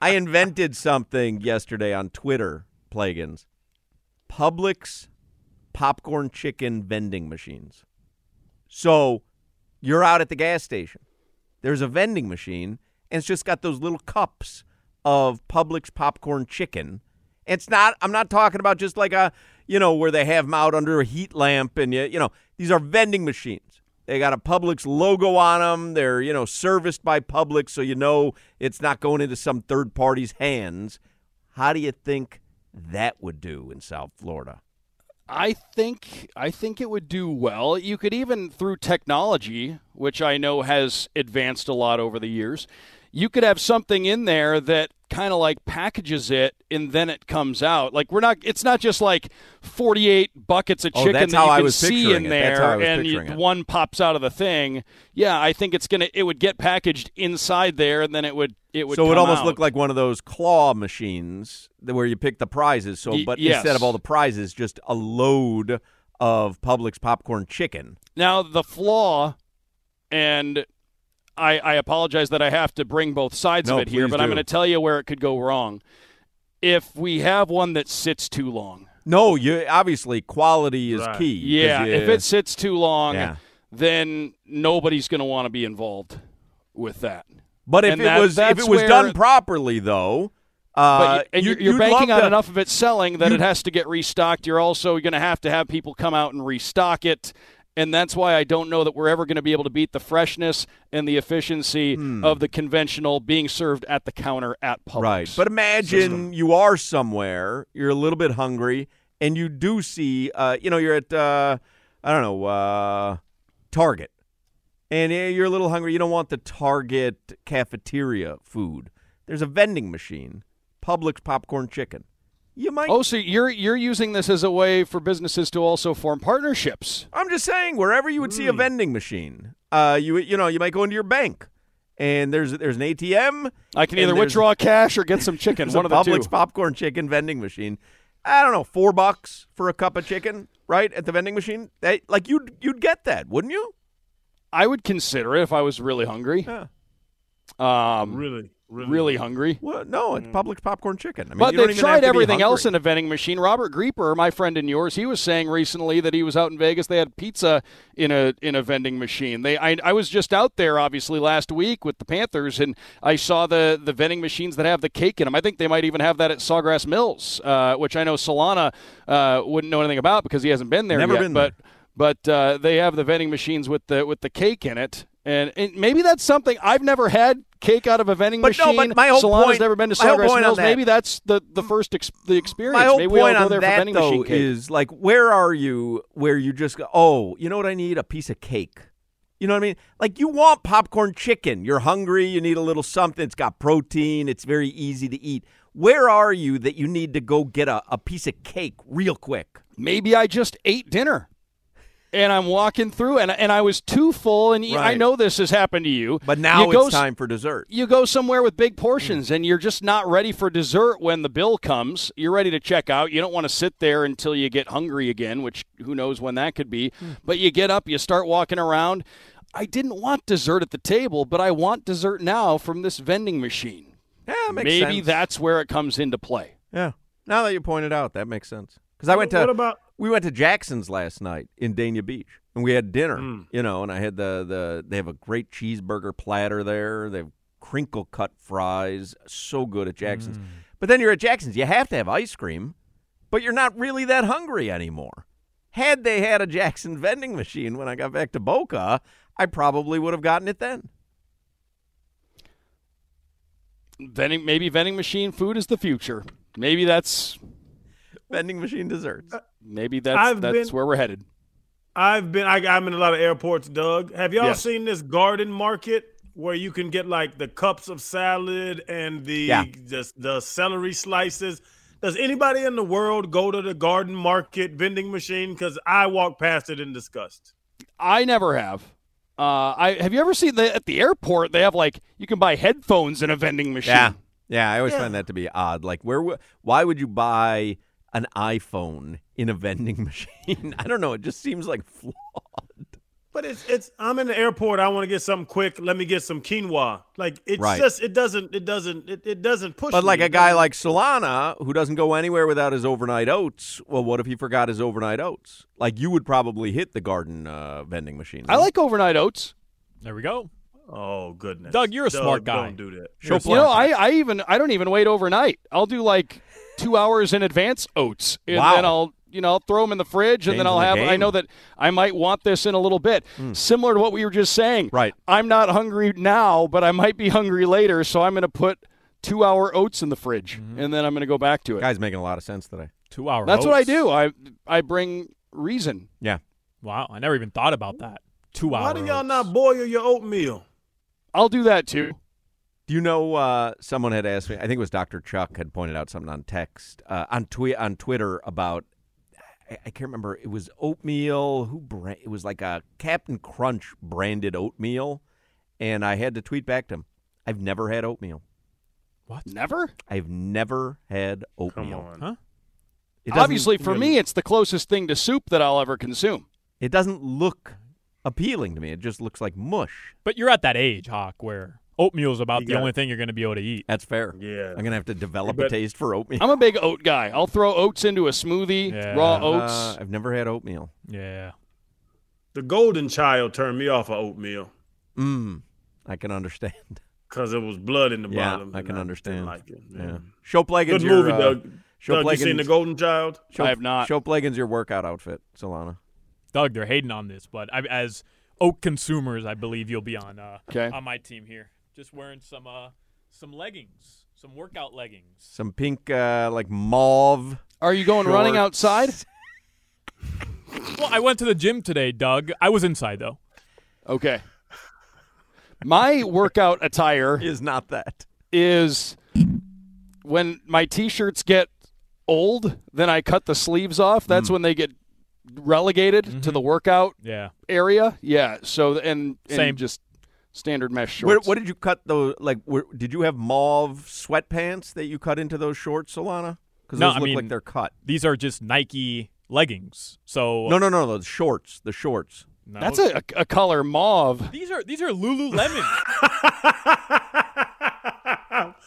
I invented something yesterday on Twitter, Plagens. Publix popcorn chicken vending machines. So you're out at the gas station. There's a vending machine, and it's just got those little cups of Publix popcorn chicken. It's not, I'm not talking about just like a, you know, where they have them out under a heat lamp and, you, you know, these are vending machines. They got a Publix logo on them. They're, you know, serviced by Publix, so you know it's not going into some third party's hands. How do you think that would do in South Florida? I think I think it would do well. You could even through technology, which I know has advanced a lot over the years, you could have something in there that kind of like packages it and then it comes out. Like we're not it's not just like 48 buckets of Oh, chicken that's that how you I can see in it. That's how I there and you, one pops out of the thing. Yeah, I think it's going to it would get packaged inside there and then it would it would so it come almost out. looked like one of those claw machines where you pick the prizes. So, but yes. instead of all the prizes, just a load of Publix popcorn chicken. Now the flaw, and I, I apologize that I have to bring both sides No, of it here, please but I'm going to tell you where it could go wrong. If we have one that sits too long, No, you obviously quality is Right. key. 'cause yeah, you- if it sits too long, Yeah. then nobody's going to want to be involved with that. But if and it that- was if it was where- done properly, though, uh, But you, and you- you're, you're banking on to- enough of it selling that you- it has to get restocked. You're also going to have to have people come out and restock it. And that's why I don't know that we're ever going to be able to beat the freshness and the efficiency Hmm. of the conventional being served at the counter at Publix. Right. But imagine you are somewhere, you're a little bit hungry, and you do see, uh, you know, you're at, uh, I don't know, uh, Target, and you're a little hungry. You don't want the Target cafeteria food. There's a vending machine, Publix popcorn chicken. You might. Oh, so you're you're using this as a way for businesses to also form partnerships. I'm just saying, wherever you would see a Hmm. vending machine, uh, you you know, you might go into your bank, and there's there's an ATM. I can either withdraw cash or get some chicken. There's one a of the Publix two. popcorn chicken vending machine. I don't know, four bucks for a cup of chicken, right at the vending machine. That, like you'd you'd get that, wouldn't you? I would consider it if I was really hungry. Yeah. Um, Really, really, really hungry. Well, no, it's Publix popcorn chicken. I mean, but they've tried everything else in a vending machine. Robert Grieper, my friend and yours, he was saying recently that he was out in Vegas. They had pizza in a in a vending machine. They I, I was just out there obviously last week with the Panthers, and I saw the the vending machines that have the cake in them. I think they might even have that at Sawgrass Mills, uh, which I know Solana uh, wouldn't know anything about because he hasn't been there Never yet. been but but uh, they have the vending machines with the with the cake in it. And, and maybe that's something I've never had cake out of a vending But no, machine. but my whole Solana's point- never been to Sawgrass Mills. that- Maybe that's the, the first ex- the experience. My whole Maybe point go on that vending though machine cake. is like, where are you? Where you just go? Oh, you know what I need? A piece of cake. You know what I mean? Like you want popcorn chicken. You're hungry. You need a little something. It's got protein. It's very easy to eat. Where are you that you need to go get a, a piece of cake real quick? Maybe I just ate dinner. And I'm walking through, and and I was too full, and I know this has happened to you. But now you go it's s- time for dessert. You go somewhere with big portions, mm. and you're just not ready for dessert when the bill comes. You're ready to check out. You don't want to sit there until you get hungry again, which who knows when that could be. Mm. But you get up, you start walking around. I didn't want dessert at the table, but I want dessert now from this vending machine. Yeah, makes Maybe sense. that's where it comes into play. Yeah. Now that you pointed out, that makes sense. Because I went to What about- we went to Jackson's last night in Dania Beach, and we had dinner. Mm. You know, and I had the the they have a great cheeseburger platter there. They have crinkle cut fries, so good at Jackson's. Mm. But then you're at Jackson's, you have to have ice cream, but you're not really that hungry anymore. Had they had a Jackson vending machine when I got back to Boca, I probably would have gotten it then. Vending, maybe vending machine food is the future. Maybe that's Vending machine desserts. maybe that's I've that's been- where we're headed. I've been. I, I'm in a lot of airports, Doug. Have y'all Yes. seen this garden market where you can get like the cups of salad and the Yeah. the, the celery slices? Does anybody in the world go to the garden market vending machine? Because I walk past it in disgust. I never have. Uh, I have you ever seen the at the airport? They have like you can buy headphones in a vending machine. Yeah, yeah. I always find that to be odd. Like, where? Why would you buy an iPhone in a vending machine? I don't know. It just seems like flawed. But it's it's. I'm in the airport. I want to get something quick. Let me get some quinoa. Like it's Right. just it doesn't it doesn't it, it doesn't push. But like a guy like Solana, who doesn't go anywhere without his overnight oats. Well, what if he forgot his overnight oats? Like, you would probably hit the garden uh, vending machine. I like overnight oats. There we go. Oh goodness, Doug, you're a Doug, smart guy. Don't do that. Show You know, I, I even I don't even wait overnight. I'll do like two hours in advance oats, and Wow. then I'll you know I'll throw them in the fridge, and then I'll the have. I know that I might want this in a little bit, hmm. similar to what we were just saying. Right. I'm not hungry now, but I might be hungry later, so I'm going to put two hour oats in the fridge, mm-hmm. and then I'm going to go back to it. Guy's making a lot of sense today. Two hour. That's what I do. I I bring reason. Yeah. Wow, I never even thought about that. Two hours. Why do y'all oats. not boil your oatmeal? I'll do that too. Do you know uh, someone had asked me? I think it was Dr. Chuck had pointed out something on text uh, on tweet on Twitter about I, I can't remember. It was oatmeal. Who brand? It was like a Captain Crunch branded oatmeal, and I had to tweet back to him. I've never had oatmeal. What? Never. I've never had Come oatmeal. on. Huh? It Obviously, for me, it's the closest thing to soup that I'll ever consume. it doesn't look appealing to me. It just looks like mush. But you're at that age, Hoch, where oatmeal's about You the only it. thing you're going to be able to eat. That's fair. Yeah. I'm gonna have to develop You a taste for oatmeal. I'm a big oat guy. I'll throw oats into a smoothie, Yeah. raw Uh, oats. I've never had oatmeal. Yeah. The golden child turned me off of oatmeal Mmm. I can understand. because it was blood in the Yeah, bottom. I and can didn't understand. Like it. Yeah. man. Show Plagens Good your, movie, uh, Doug. Show Doug, you seen the Golden Child? Show, I have not. Show Plagens your workout outfit, Solana. Doug, they're hating on this, but I, as oat consumers, I believe you'll be on uh, 'Kay. on my team here. Just wearing some uh, some leggings, some workout leggings. Some pink, uh, like mauve. Are you going running outside? Well, I went to the gym today, Doug. I was inside though. Okay. My workout attire Is not that. is when my t-shirts get old, then I cut the sleeves off. Mm. That's when they get relegated to the workout Yeah. area. Yeah. So and, and Same. just standard mesh Where, shorts. what did you cut those? Like, where, did you have mauve sweatpants that you cut into those shorts, Solana? Because No, those I look mean- like they're cut. These are just Nike leggings. So No, no, no, those shorts. The shorts. no. That's a, a color mauve. These are these are Lululemon.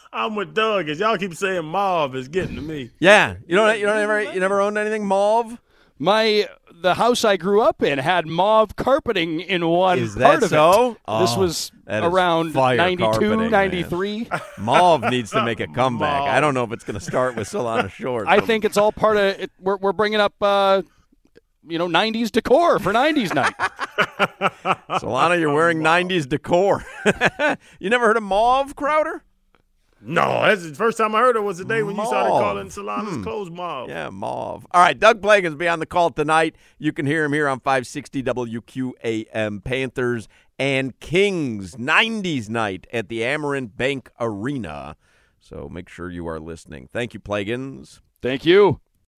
I'm with Doug. As y'all keep saying mauve is getting to me. Yeah, you don't. You don't ever. You never owned anything mauve. My the house I grew up in had mauve carpeting in one Is part that of so? it. this Oh, was around fire 92, carpeting, man. 93. Mauve needs to make a comeback. Mauve. I don't know if it's going to start with Solana Short. I think it's all part of it. We're, we're bringing up, uh, you know, 90s decor for 90s night. Solana, you're wearing '90s decor. you never heard of mauve, Crowder? No, that's the first time I heard it was the day when you started calling Solana's hmm. clothes mauve. Yeah, mauve. All right, Doug Plagens be on the call tonight. You can hear him here on 560 WQAM. Panthers and Kings 90s night at the Amerant Bank Arena. So make sure you are listening. Thank you, Plagens. Thank you.